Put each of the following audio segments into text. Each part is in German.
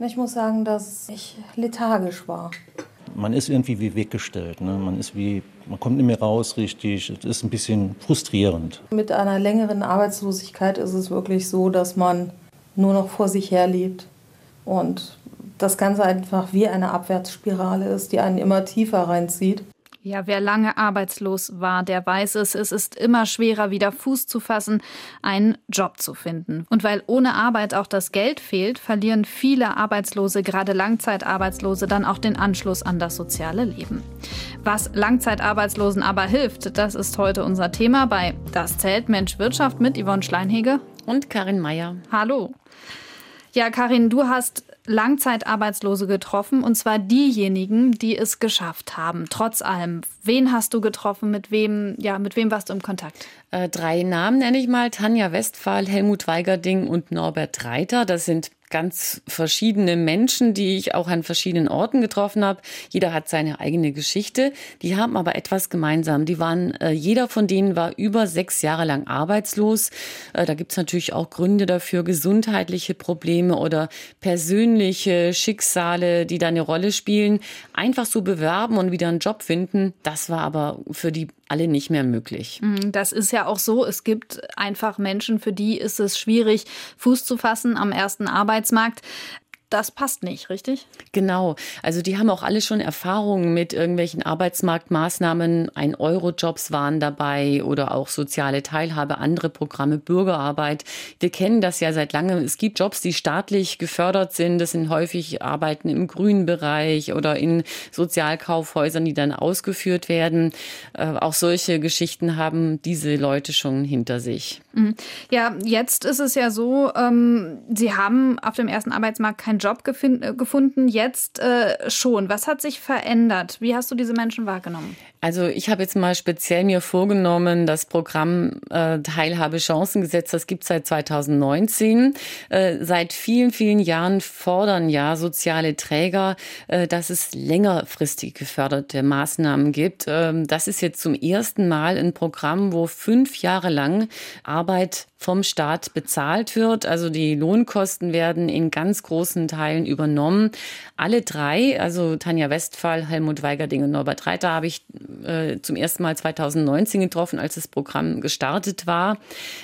Ich muss sagen, dass ich lethargisch war. Man ist irgendwie wie weggestellt. Ne? Man ist wie, man kommt nicht mehr raus richtig. Es ist ein bisschen frustrierend. Mit einer längeren Arbeitslosigkeit ist es wirklich so, dass man nur noch vor sich her lebt und das Ganze einfach wie eine Abwärtsspirale ist, die einen immer tiefer reinzieht. Ja, wer lange arbeitslos war, der weiß es. Es ist immer schwerer, wieder Fuß zu fassen, einen Job zu finden. Und weil ohne Arbeit auch das Geld fehlt, verlieren viele Arbeitslose, gerade Langzeitarbeitslose, dann auch den Anschluss an das soziale Leben. Was Langzeitarbeitslosen aber hilft, das ist heute unser Thema bei Das Zelt Mensch Wirtschaft mit Yvonne Schleinhege und Karin Meyer. Hallo. Ja, Karin, du hast Langzeitarbeitslose getroffen, und zwar diejenigen, die es geschafft haben, trotz allem. Wen hast du getroffen? Mit wem, ja, mit wem warst du im Kontakt? Äh, drei Namen nenne ich mal. Tanja Westphal, Helmut Weigerding und Norbert Reiter. Das sind ganz verschiedene Menschen, die ich auch an verschiedenen Orten getroffen habe. Jeder hat seine eigene Geschichte. Die haben aber etwas gemeinsam. Die waren, äh, jeder von denen war über sechs Jahre lang arbeitslos. Äh, da gibt's natürlich auch Gründe dafür, gesundheitliche Probleme oder persönliche Schicksale, die da eine Rolle spielen. Einfach so bewerben und wieder einen Job finden, das war aber für die alle nicht mehr möglich. Mhm, das ist ja auch so. Es gibt einfach Menschen, für die ist es schwierig, Fuß zu fassen am ersten Arbeitsmarkt das passt nicht, richtig? Genau. Also die haben auch alle schon Erfahrungen mit irgendwelchen Arbeitsmarktmaßnahmen. Ein Euro-Jobs waren dabei oder auch soziale Teilhabe, andere Programme, Bürgerarbeit. Wir kennen das ja seit langem. Es gibt Jobs, die staatlich gefördert sind. Das sind häufig Arbeiten im grünen Bereich oder in Sozialkaufhäusern, die dann ausgeführt werden. Äh, auch solche Geschichten haben diese Leute schon hinter sich. Mhm. Ja, jetzt ist es ja so, ähm, Sie haben auf dem ersten Arbeitsmarkt kein Job äh, gefunden, jetzt äh, schon. Was hat sich verändert? Wie hast du diese Menschen wahrgenommen? Also ich habe jetzt mal speziell mir vorgenommen, das Programm äh, Teilhabe Chancengesetz, das gibt es seit 2019. Äh, seit vielen, vielen Jahren fordern ja soziale Träger, äh, dass es längerfristig geförderte Maßnahmen gibt. Ähm, das ist jetzt zum ersten Mal ein Programm, wo fünf Jahre lang Arbeit Arbeit vom Staat bezahlt wird. Also die Lohnkosten werden in ganz großen Teilen übernommen. Alle drei, also Tanja Westphal, Helmut Weigerding und Norbert Reiter, habe ich äh, zum ersten Mal 2019 getroffen, als das Programm gestartet war.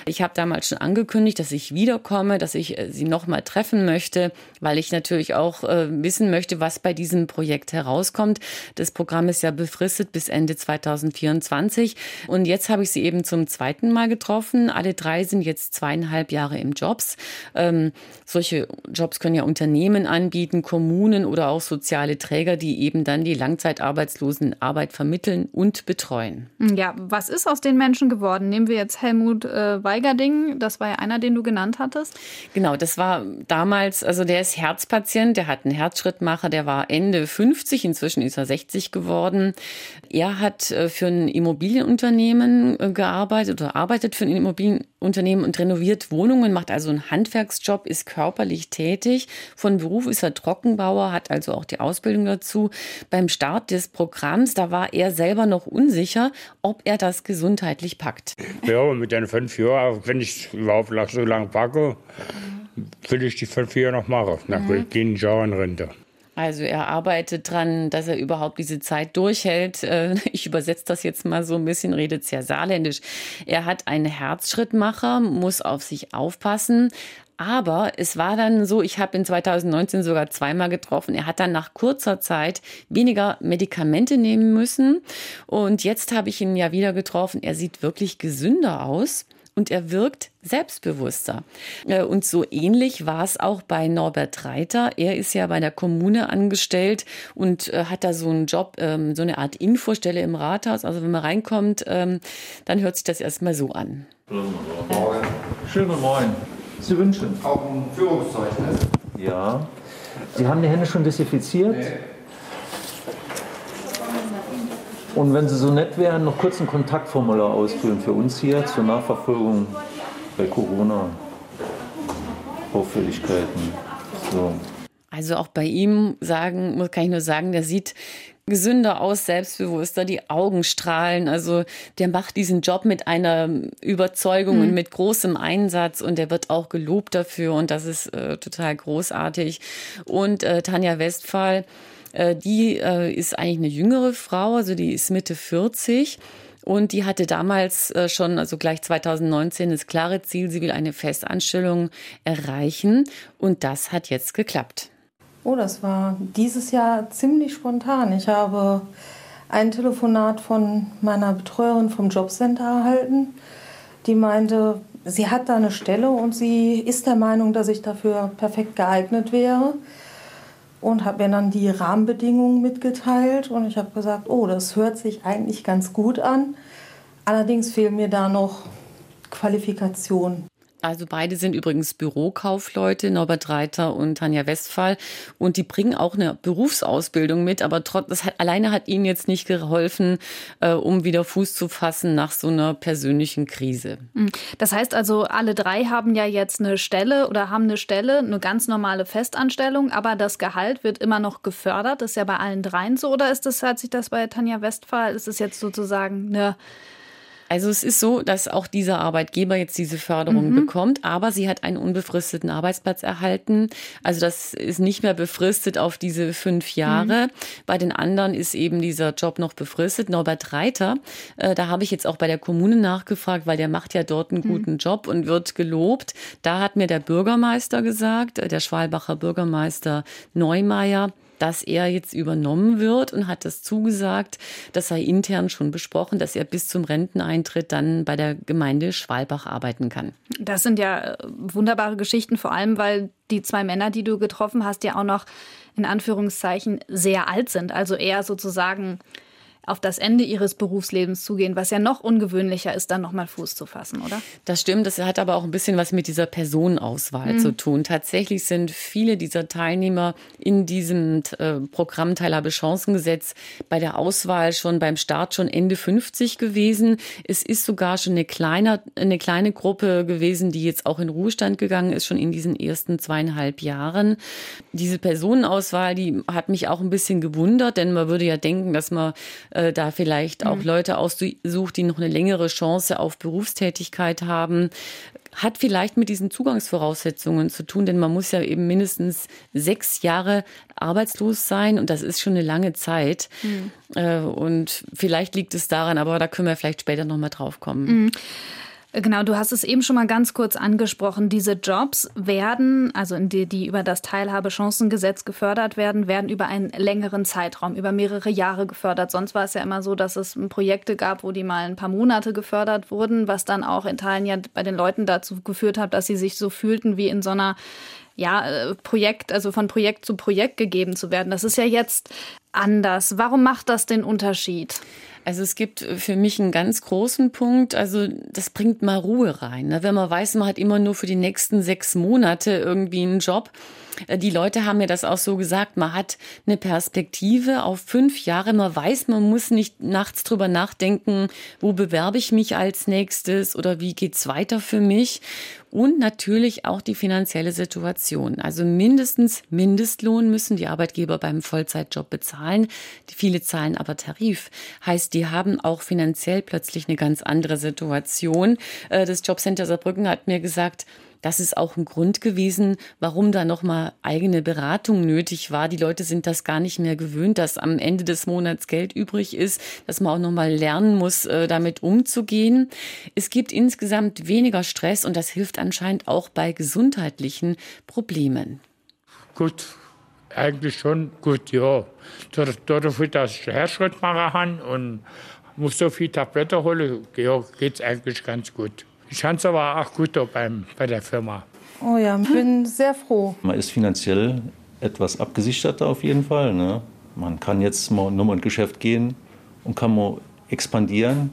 Ich habe damals schon angekündigt, dass ich wiederkomme, dass ich äh, sie nochmal treffen möchte, weil ich natürlich auch äh, wissen möchte, was bei diesem Projekt herauskommt. Das Programm ist ja befristet bis Ende 2024. Und jetzt habe ich sie eben zum zweiten Mal getroffen. Alle drei sind jetzt zweieinhalb Jahre im Jobs. Ähm, solche Jobs können ja Unternehmen anbieten, Kommunen oder auch soziale Träger, die eben dann die Langzeitarbeitslosen Arbeit vermitteln und betreuen. Ja, was ist aus den Menschen geworden? Nehmen wir jetzt Helmut äh, Weigerding, das war ja einer, den du genannt hattest. Genau, das war damals, also der ist Herzpatient, der hat einen Herzschrittmacher, der war Ende 50, inzwischen ist er 60 geworden. Er hat äh, für ein Immobilienunternehmen äh, gearbeitet oder arbeitet für ein Immobilienunternehmen und renoviert Wohnungen, macht also einen Handwerksjob, ist körperlich tätig. Von Beruf ist er Trockenbauer, hat also auch die Ausbildung dazu. Beim Start des Programms, da war er selber noch unsicher, ob er das gesundheitlich packt. Ja, mit den fünf Jahren, wenn ich überhaupt so lange packe, will ich die fünf Jahre noch machen. Will ich gehen Jahr in Rente. Also er arbeitet dran, dass er überhaupt diese Zeit durchhält. Äh, ich übersetze das jetzt mal so ein bisschen, redet sehr saarländisch. Er hat einen Herzschrittmacher, muss auf sich aufpassen, aber es war dann so, ich habe ihn 2019 sogar zweimal getroffen. Er hat dann nach kurzer Zeit weniger Medikamente nehmen müssen. Und jetzt habe ich ihn ja wieder getroffen. Er sieht wirklich gesünder aus und er wirkt selbstbewusster. Äh, und so ähnlich war es auch bei Norbert Reiter. Er ist ja bei der Kommune angestellt und äh, hat da so einen Job, ähm, so eine Art Infostelle im Rathaus. Also wenn man reinkommt, ähm, dann hört sich das erstmal so an. Schönen guten Morgen. Schönen guten Morgen. Sie wünschen? Auch ein Führungszeugnis. Ja. Sie haben die Hände schon desinfiziert? Nee. Und wenn Sie so nett wären, noch kurz ein Kontaktformular ausfüllen für uns hier zur Nachverfolgung bei Corona. Auffälligkeiten. So. Also auch bei ihm sagen, kann ich nur sagen, der sieht gesünder aus, selbstbewusster, die Augen strahlen. Also der macht diesen Job mit einer Überzeugung mhm. und mit großem Einsatz und der wird auch gelobt dafür und das ist äh, total großartig. Und äh, Tanja Westphal, die äh, ist eigentlich eine jüngere Frau, also die ist Mitte 40. Und die hatte damals äh, schon, also gleich 2019, das klare Ziel, sie will eine Festanstellung erreichen. Und das hat jetzt geklappt. Oh, das war dieses Jahr ziemlich spontan. Ich habe ein Telefonat von meiner Betreuerin vom Jobcenter erhalten, die meinte, sie hat da eine Stelle und sie ist der Meinung, dass ich dafür perfekt geeignet wäre. Und habe mir dann die Rahmenbedingungen mitgeteilt und ich habe gesagt, oh, das hört sich eigentlich ganz gut an. Allerdings fehlen mir da noch Qualifikationen. Also beide sind übrigens Bürokaufleute, Norbert Reiter und Tanja Westphal. Und die bringen auch eine Berufsausbildung mit, aber trotz, das hat, alleine hat ihnen jetzt nicht geholfen, äh, um wieder Fuß zu fassen nach so einer persönlichen Krise. Hm. Das heißt also, alle drei haben ja jetzt eine Stelle oder haben eine Stelle, eine ganz normale Festanstellung, aber das Gehalt wird immer noch gefördert. Das ist ja bei allen dreien so, oder ist das, hat sich das bei Tanja Westphal, ist es jetzt sozusagen eine also es ist so, dass auch dieser Arbeitgeber jetzt diese Förderung mhm. bekommt, aber sie hat einen unbefristeten Arbeitsplatz erhalten. Also das ist nicht mehr befristet auf diese fünf Jahre. Mhm. Bei den anderen ist eben dieser Job noch befristet. Norbert Reiter, äh, da habe ich jetzt auch bei der Kommune nachgefragt, weil der macht ja dort einen mhm. guten mhm. Job und wird gelobt. Da hat mir der Bürgermeister gesagt, äh, der Schwalbacher Bürgermeister Neumeier, dass er jetzt übernommen wird und hat das zugesagt. Das sei intern schon besprochen, dass er bis zum Renteneintritt dann bei der Gemeinde Schwalbach arbeiten kann. Das sind ja äh, wunderbare Geschichten, vor allem weil die zwei Männer, die du getroffen hast, ja auch noch in Anführungszeichen sehr alt sind. Also eher sozusagen auf das Ende ihres Berufslebens zugehen, was ja noch ungewöhnlicher ist, dann nochmal Fuß zu fassen, oder? Das stimmt, das hat aber auch ein bisschen was mit dieser Personenauswahl mhm. zu tun. Tatsächlich sind viele dieser Teilnehmer in diesem äh, Programm Teilhabe Chancengesetz bei der Auswahl schon beim Start schon Ende 50 gewesen. Es ist sogar schon eine kleine, eine kleine Gruppe gewesen, die jetzt auch in Ruhestand gegangen ist, schon in diesen ersten zweieinhalb Jahren. Diese Personenauswahl, die hat mich auch ein bisschen gewundert, denn man würde ja denken, dass man äh, da vielleicht auch mhm. Leute aussucht, die noch eine längere Chance auf Berufstätigkeit haben. Hat vielleicht mit diesen Zugangsvoraussetzungen zu tun, denn man muss ja eben mindestens sechs Jahre arbeitslos sein und das ist schon eine lange Zeit. Mhm. Äh, und vielleicht liegt es daran, aber da können wir vielleicht später nochmal drauf kommen. Mhm. Genau, du hast es eben schon mal ganz kurz angesprochen. Diese Jobs werden, also die, die über das Teilhabechancengesetz gefördert werden, werden über einen längeren Zeitraum, über mehrere Jahre gefördert. Sonst war es ja immer so, dass es Projekte gab, wo die mal ein paar Monate gefördert wurden, was dann auch in Teilen ja bei den Leuten dazu geführt hat, dass sie sich so fühlten wie in so einer ja, äh, Projekt, also von Projekt zu Projekt gegeben zu werden. Das ist ja jetzt anders. Warum macht das den Unterschied? Also es gibt für mich einen ganz großen Punkt, also das bringt mal Ruhe rein. Ne? Wenn man weiß, man hat immer nur für die nächsten sechs Monate irgendwie einen Job. Äh, die Leute haben mir das auch so gesagt, man hat eine Perspektive auf fünf Jahre. Man weiß, man muss nicht nachts drüber nachdenken, wo bewerbe ich mich als nächstes oder wie geht's weiter für mich und natürlich auch die finanzielle Situation. Also mindestens Mindestlohn müssen die Arbeitgeber beim Vollzeitjob bezahlen. Viele zahlen aber Tarif. Heißt, die haben auch finanziell plötzlich eine ganz andere Situation. Äh, das Jobcenter Saarbrücken hat mir gesagt, das ist auch ein Grund gewesen, warum da nochmal eigene Beratung nötig war. Die Leute sind das gar nicht mehr gewöhnt, dass am Ende des Monats Geld übrig ist, dass man auch nochmal lernen muss, äh, damit umzugehen. Es gibt insgesamt weniger Stress und das hilft anscheinend auch bei gesundheitlichen Problemen. Gut, eigentlich schon gut, ja. Dafür, dass ich Herzschritt machen kann und muss so viel Tabletten holen, ja, geht es eigentlich ganz gut. Die Chance war auch gut beim, bei der Firma. Oh ja, ich bin sehr froh. Man ist finanziell etwas abgesicherter auf jeden Fall. Ne? Man kann jetzt mal nochmal ein Geschäft gehen und kann mal expandieren.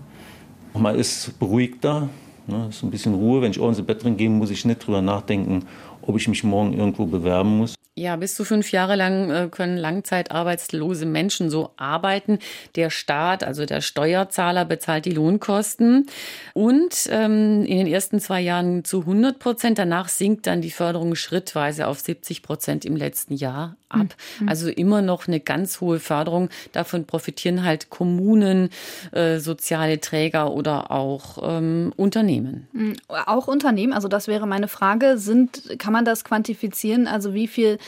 Man ist beruhigter, ne? ist ein bisschen Ruhe. Wenn ich abends ins Bett drin gehe, muss ich nicht drüber nachdenken, ob ich mich morgen irgendwo bewerben muss. Ja, bis zu fünf Jahre lang äh, können langzeitarbeitslose Menschen so arbeiten. Der Staat, also der Steuerzahler, bezahlt die Lohnkosten und ähm, in den ersten zwei Jahren zu 100 Prozent. Danach sinkt dann die Förderung schrittweise auf 70 Prozent im letzten Jahr ab. Mhm. Also immer noch eine ganz hohe Förderung. Davon profitieren halt Kommunen, äh, soziale Träger oder auch ähm, Unternehmen. Mhm. Auch Unternehmen, also das wäre meine Frage, sind, kann man das quantifizieren? Also wie viel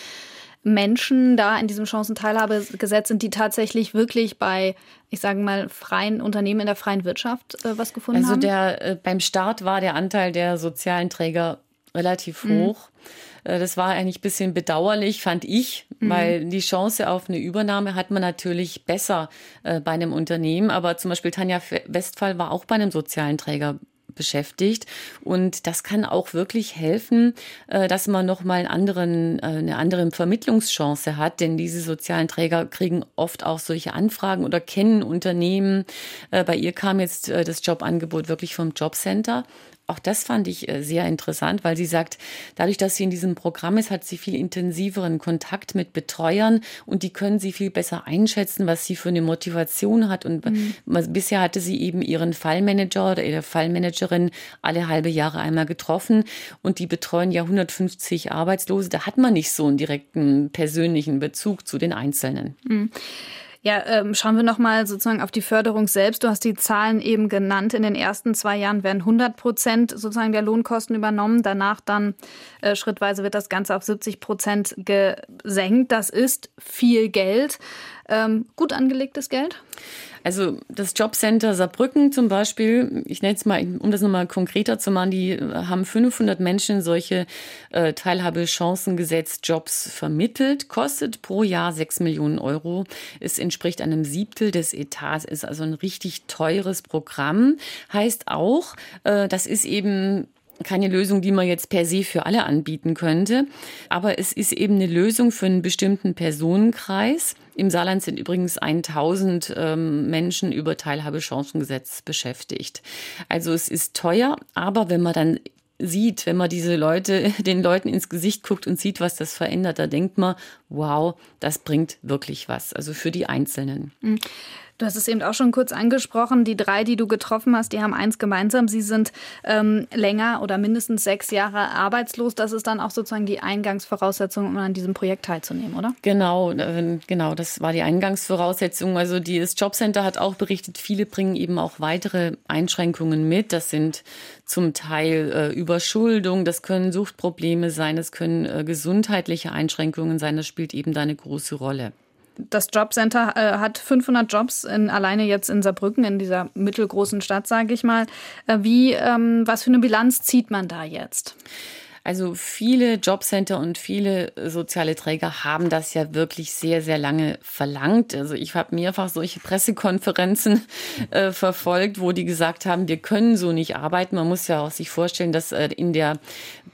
Menschen da in diesem Chancenteilhabegesetz sind, die tatsächlich wirklich bei, ich sage mal, freien Unternehmen in der freien Wirtschaft äh, was gefunden also haben? Also der, äh, beim Start war der Anteil der sozialen Träger relativ mhm. hoch. Äh, das war eigentlich ein bisschen bedauerlich, fand ich, mhm. weil die Chance auf eine Übernahme hat man natürlich besser äh, bei einem Unternehmen. Aber zum Beispiel Tanja Westphal war auch bei einem sozialen Träger beschäftigt. Und das kann auch wirklich helfen, äh, dass man nochmal einen anderen, äh, eine andere Vermittlungschance hat. Denn diese sozialen Träger kriegen oft auch solche Anfragen oder kennen Unternehmen. Äh, bei ihr kam jetzt das Jobangebot wirklich vom Jobcenter. Auch das fand ich äh, sehr interessant, weil sie sagt, dadurch, dass sie in diesem Programm ist, hat sie viel intensiveren Kontakt mit Betreuern und die können sie viel besser einschätzen, was sie für eine Motivation hat. Und mhm. bisher hatte sie eben ihren Fallmanager oder ihre Fallmanagerin alle halbe Jahre einmal getroffen und die betreuen ja 150 Arbeitslose. Da hat man nicht so einen direkten persönlichen Bezug zu den Einzelnen. Mhm. Ja, ähm, schauen wir nochmal sozusagen auf die Förderung selbst. Du hast die Zahlen eben genannt. In den ersten zwei Jahren werden 100 Prozent sozusagen der Lohnkosten übernommen. Danach dann äh, schrittweise wird das Ganze auf 70 Prozent gesenkt. Das ist viel Geld. Ähm, gut angelegtes Geld? Also das Jobcenter Saarbrücken zum Beispiel, ich nenne es mal, um das nochmal konkreter zu machen, die äh, haben 500 Menschen solche äh, Teilhabechancengesetz-Jobs vermittelt, kostet pro Jahr 6 Millionen Euro. Es entspricht einem Siebtel des Etats, ist also ein richtig teures Programm. Heißt auch, äh, das ist eben keine Lösung, die man jetzt per se für alle anbieten könnte. Aber es ist eben eine Lösung für einen bestimmten Personenkreis. Im Saarland sind übrigens 1000 ähm, Menschen über Teilhabechancengesetz beschäftigt. Also es ist teuer, aber wenn man dann sieht, wenn man diese Leute, den Leuten ins Gesicht guckt und sieht, was das verändert, da denkt man, wow, das bringt wirklich was. Also für die Einzelnen. Mhm. Du hast es eben auch schon kurz angesprochen. Die drei, die du getroffen hast, die haben eins gemeinsam. Sie sind ähm, länger oder mindestens sechs Jahre arbeitslos. Das ist dann auch sozusagen die Eingangsvoraussetzung, um an diesem Projekt teilzunehmen, oder? Genau, äh, genau. Das war die Eingangsvoraussetzung. Also das Jobcenter hat auch berichtet, viele bringen eben auch weitere Einschränkungen mit. Das sind zum Teil äh, Überschuldung, das können Suchtprobleme sein, das können äh, gesundheitliche Einschränkungen sein. Das spielt eben da eine große Rolle. Das Jobcenter äh, hat 500 Jobs in, alleine jetzt in Saarbrücken, in dieser mittelgroßen Stadt, sage ich mal. Äh, wie, ähm, was für eine Bilanz zieht man da jetzt? Also viele Jobcenter und viele soziale Träger haben das ja wirklich sehr, sehr lange verlangt. Also ich habe mehrfach solche Pressekonferenzen äh, verfolgt, wo die gesagt haben, wir können so nicht arbeiten. Man muss ja auch sich vorstellen, dass äh, in der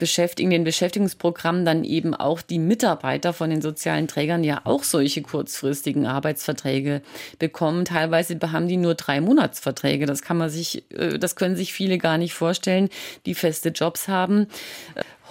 Beschäftig in den Beschäftigungsprogrammen dann eben auch die Mitarbeiter von den sozialen Trägern ja auch solche kurzfristigen Arbeitsverträge bekommen. Teilweise haben die nur drei Monatsverträge. Das kann man sich, äh, das können sich viele gar nicht vorstellen, die feste Jobs haben.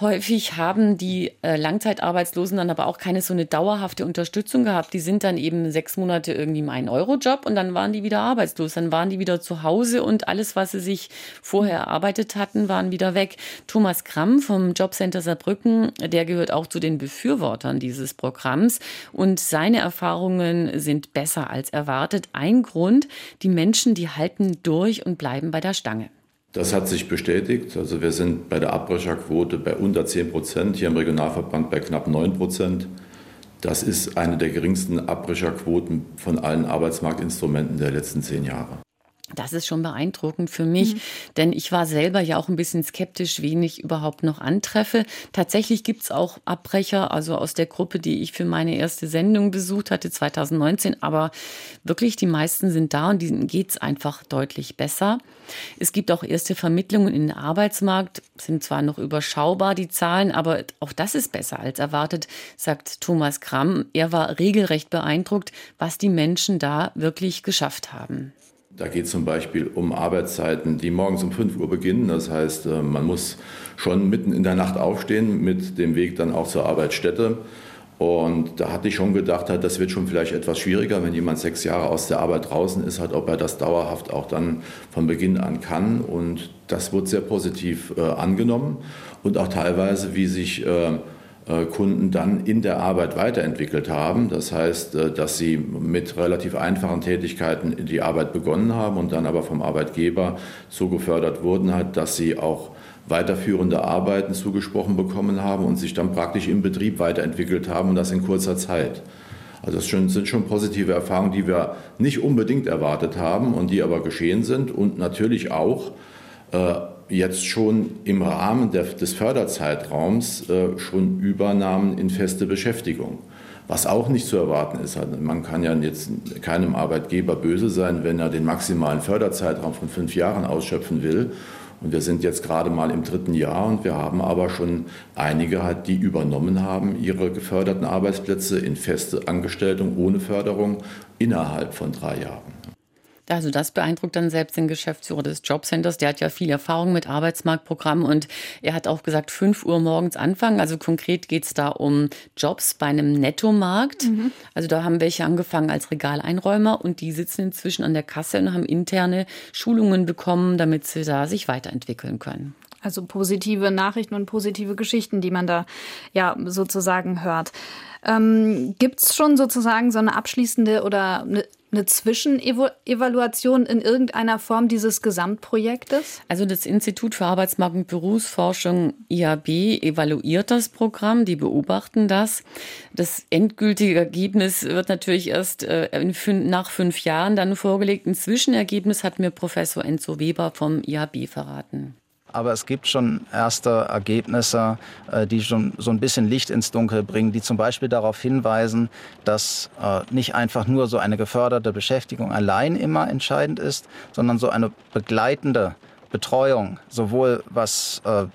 Häufig haben die äh, Langzeitarbeitslosen dann aber auch keine so eine dauerhafte Unterstützung gehabt. Die sind dann eben sechs Monate irgendwie im Ein-Euro-Job und dann waren die wieder arbeitslos. Dann waren die wieder zu Hause und alles, was sie sich vorher erarbeitet hatten, waren wieder weg. Thomas Kramm vom Jobcenter Saarbrücken, der gehört auch zu den Befürwortern dieses Programms und seine Erfahrungen sind besser als erwartet. Ein Grund, die Menschen, die halten durch und bleiben bei der Stange. Das hat sich bestätigt. Also wir sind bei der Abbrecherquote bei unter 10 Prozent, hier im Regionalverband bei knapp 9 Prozent. Das ist eine der geringsten Abbrecherquoten von allen Arbeitsmarktinstrumenten der letzten zehn Jahre. Das ist schon beeindruckend für mich, mhm. denn ich war selber ja auch ein bisschen skeptisch, wen ich überhaupt noch antreffe. Tatsächlich gibt's auch Abbrecher, also aus der Gruppe, die ich für meine erste Sendung besucht hatte, 2019, aber wirklich die meisten sind da und denen geht's einfach deutlich besser. Es gibt auch erste Vermittlungen in den Arbeitsmarkt, sind zwar noch überschaubar die Zahlen, aber auch das ist besser als erwartet, sagt Thomas Kramm. Er war regelrecht beeindruckt, was die Menschen da wirklich geschafft haben. Da geht es zum Beispiel um Arbeitszeiten, die morgens um 5 Uhr beginnen. Das heißt, äh, man muss schon mitten in der Nacht aufstehen mit dem Weg dann auch zur Arbeitsstätte. Und da hatte ich schon gedacht, das wird schon vielleicht etwas schwieriger, wenn jemand sechs Jahre aus der Arbeit draußen ist, halt, ob er das dauerhaft auch dann von Beginn an kann. Und das wird sehr positiv äh, angenommen und auch teilweise, wie sich äh, Kunden dann in der Arbeit weiterentwickelt haben. Das heißt, äh, dass sie mit relativ einfachen Tätigkeiten die Arbeit begonnen haben und dann aber vom Arbeitgeber so gefördert wurden hat, dass sie auch weiterführende Arbeiten zugesprochen bekommen haben und sich dann praktisch im Betrieb weiterentwickelt haben und das in kurzer Zeit. Also das sind schon positive Erfahrungen, die wir nicht unbedingt erwartet haben und die aber geschehen sind und natürlich auch äh, jetzt schon im Rahmen der, des Förderzeitraums äh, schon Übernahmen in feste Beschäftigung. Was auch nicht zu erwarten ist. Man kann ja jetzt keinem Arbeitgeber böse sein, wenn er den maximalen Förderzeitraum von fünf Jahren ausschöpfen will. Und wir sind jetzt gerade mal im dritten Jahr und wir haben aber schon einige, halt, die übernommen haben, ihre geförderten Arbeitsplätze in feste Angestellung ohne Förderung innerhalb von drei Jahren. Also das beeindruckt dann selbst den Geschäftsführer des Jobcenters. Der hat ja viel Erfahrung mit Arbeitsmarktprogrammen und er hat auch gesagt, 5 Uhr morgens anfangen. Also konkret geht es da um Jobs bei einem Nettomarkt. Mhm. Also da haben welche angefangen als Regaleinräumer und die sitzen inzwischen an der Kasse und haben interne Schulungen bekommen, damit sie da sich weiterentwickeln können. Also positive Nachrichten und positive Geschichten, die man da ja sozusagen hört. Ähm, Gibt es schon sozusagen so eine abschließende oder eine, eine Zwischenevaluation in irgendeiner Form dieses Gesamtprojektes? Also das Institut für Arbeitsmarkt und Berufsforschung IAB evaluiert das Programm, die beobachten das. Das endgültige Ergebnis wird natürlich erst äh, nach fünf Jahren dann vorgelegt. Ein Zwischenergebnis hat mir Professor Enzo Weber vom IAB verraten. Aber es gibt schon erste Ergebnisse, äh, die schon so ein bisschen Licht ins Dunkel bringen, die zum Beispiel darauf hinweisen, dass äh, nicht einfach nur so eine geförderte Beschäftigung allein immer entscheidend ist, sondern so eine begleitende Betreuung, sowohl was äh,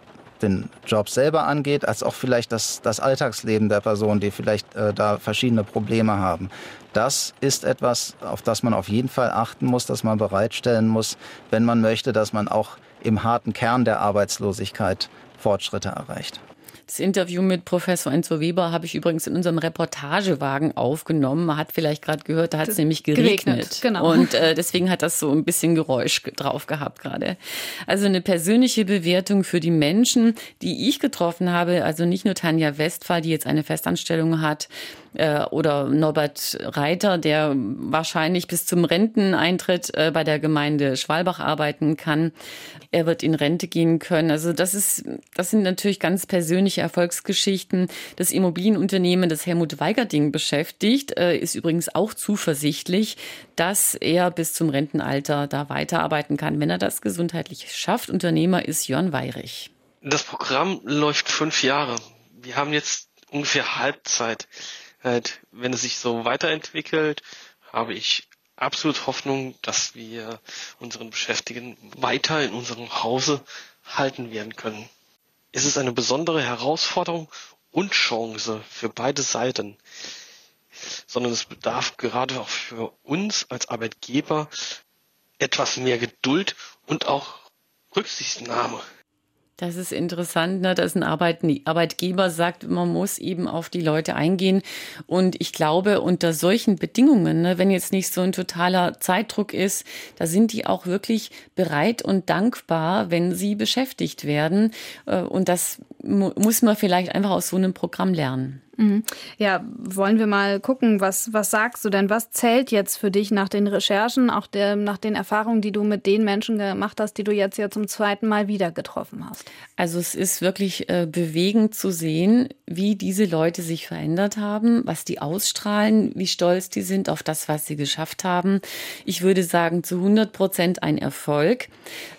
den Job selber angeht, als auch vielleicht das, das Alltagsleben der Person, die vielleicht da verschiedene Probleme haben. Das ist etwas, auf das man auf jeden Fall achten muss, das man bereitstellen muss, wenn man möchte, dass man auch im harten Kern der Arbeitslosigkeit Fortschritte erreicht. Das Interview mit Professor Enzo Weber habe ich übrigens in unserem Reportagewagen aufgenommen. Man hat vielleicht gerade gehört, da hat es nämlich geregnet. geregnet genau. Und äh, deswegen hat das so ein bisschen Geräusch drauf gehabt gerade. Also eine persönliche Bewertung für die Menschen, die ich getroffen habe. Also nicht nur Tanja Westphal, die jetzt eine Festanstellung hat, oder Norbert Reiter, der wahrscheinlich bis zum Renteneintritt äh, bei der Gemeinde Schwalbach arbeiten kann. Er wird in Rente gehen können. Also das ist, das sind natürlich ganz persönliche Erfolgsgeschichten. Das Immobilienunternehmen, das Helmut Weigerding beschäftigt, äh, ist übrigens auch zuversichtlich, dass er bis zum Rentenalter da weiterarbeiten kann, wenn er das gesundheitlich schafft. Unternehmer ist Jörn Weirich. Das Programm läuft fünf Jahre. Wir haben jetzt ungefähr Halbzeit halt, wenn es sich so weiterentwickelt, habe ich absolut Hoffnung, dass wir unseren Beschäftigten weiter in unserem Hause halten werden können. Es ist eine besondere Herausforderung und Chance für beide Seiten, sondern es bedarf gerade auch für uns als Arbeitgeber etwas mehr Geduld und auch Rücksichtnahme. Das ist interessant, ne, dass ein Arbeitgeber sagt, man muss eben auf die Leute eingehen. Und ich glaube, unter solchen Bedingungen, ne, wenn jetzt nicht so ein totaler Zeitdruck ist, da sind die auch wirklich bereit und dankbar, wenn sie beschäftigt werden. Äh, und das muss man vielleicht einfach aus so einem Programm lernen. Mhm. Ja, wollen wir mal gucken, was, was sagst du denn? Was zählt jetzt für dich nach den Recherchen, auch der, nach den Erfahrungen, die du mit den Menschen gemacht hast, die du jetzt ja zum zweiten Mal wieder getroffen hast? Also es ist wirklich äh, bewegend zu sehen, wie diese Leute sich verändert haben, was die ausstrahlen, wie stolz die sind auf das, was sie geschafft haben. Ich würde sagen, zu 100 Prozent ein Erfolg.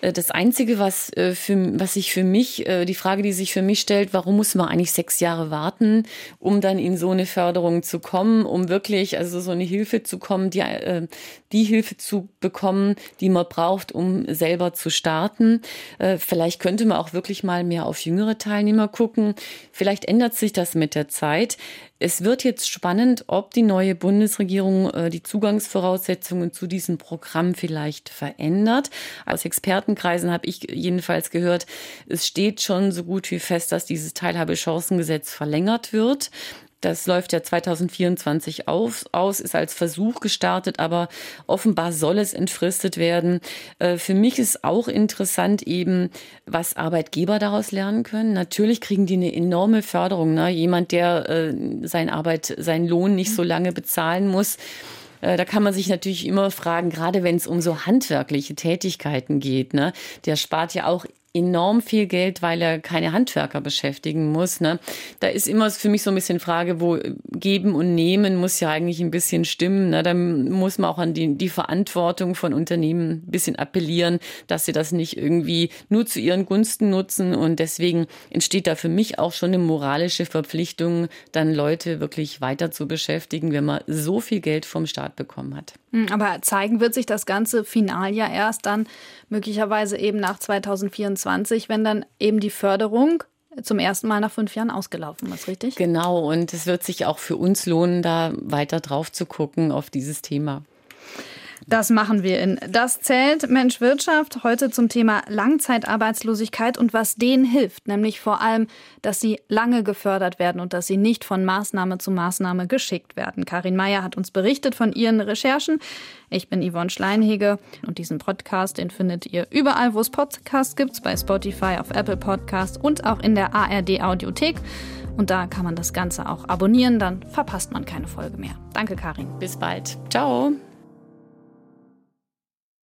Äh, das Einzige, was, äh, für, was sich für mich, äh, die Frage, die sich für mich stellt, warum muss man eigentlich sechs Jahre warten, um dann in so eine Förderung zu kommen, um wirklich also so eine Hilfe zu kommen, die, äh, die Hilfe zu bekommen, die man braucht, um selber zu starten. Äh, vielleicht könnte man auch wirklich mal mehr auf jüngere Teilnehmer gucken. Vielleicht ändert sich das mit der Zeit. Es wird jetzt spannend, ob die neue Bundesregierung äh, die Zugangsvoraussetzungen zu diesem Programm vielleicht verändert. Aus Expertenkreisen habe ich jedenfalls gehört, es steht schon so gut wie fest, dass dieses Teilhabechancengesetz verlängert wird. Das läuft ja 2024 auf, aus, ist als Versuch gestartet, aber offenbar soll es entfristet werden. Äh, für mich ist auch interessant eben, was Arbeitgeber daraus lernen können. Natürlich kriegen die eine enorme Förderung. Ne? Jemand, der äh, sein Arbeit, seinen Lohn nicht so lange bezahlen muss, äh, da kann man sich natürlich immer fragen, gerade wenn es um so handwerkliche Tätigkeiten geht, ne, der spart ja auch enorm viel Geld, weil er keine Handwerker beschäftigen muss. Ne? Da ist immer für mich so ein bisschen Frage, wo geben und nehmen muss ja eigentlich ein bisschen stimmen. Ne? Da muss man auch an die, die Verantwortung von Unternehmen ein bisschen appellieren, dass sie das nicht irgendwie nur zu ihren Gunsten nutzen. Und deswegen entsteht da für mich auch schon eine moralische Verpflichtung, dann Leute wirklich weiter zu beschäftigen, wenn man so viel Geld vom Staat bekommen hat. Hm, aber zeigen wird sich das ganze Final ja erst dann möglicherweise eben nach 2024, wenn dann eben die Förderung zum ersten Mal nach fünf Jahren ausgelaufen ist, richtig? Genau, und es wird sich auch für uns lohnen, da weiter drauf zu gucken auf dieses Thema. Das machen wir in Das zählt Mensch Wirtschaft heute zum Thema Langzeitarbeitslosigkeit und was denen hilft, nämlich vor allem, dass sie lange gefördert werden und dass sie nicht von Maßnahme zu Maßnahme geschickt werden. Karin Meyer hat uns berichtet von ihren Recherchen. Ich bin Yvonne Schleinhege und diesen Podcast, den findet ihr überall, wo es Podcasts gibt, bei Spotify, auf Apple Podcasts und auch in der ARD Audiothek. Und da kann man das Ganze auch abonnieren, dann verpasst man keine Folge mehr. Danke, Karin. Bis bald. Ciao.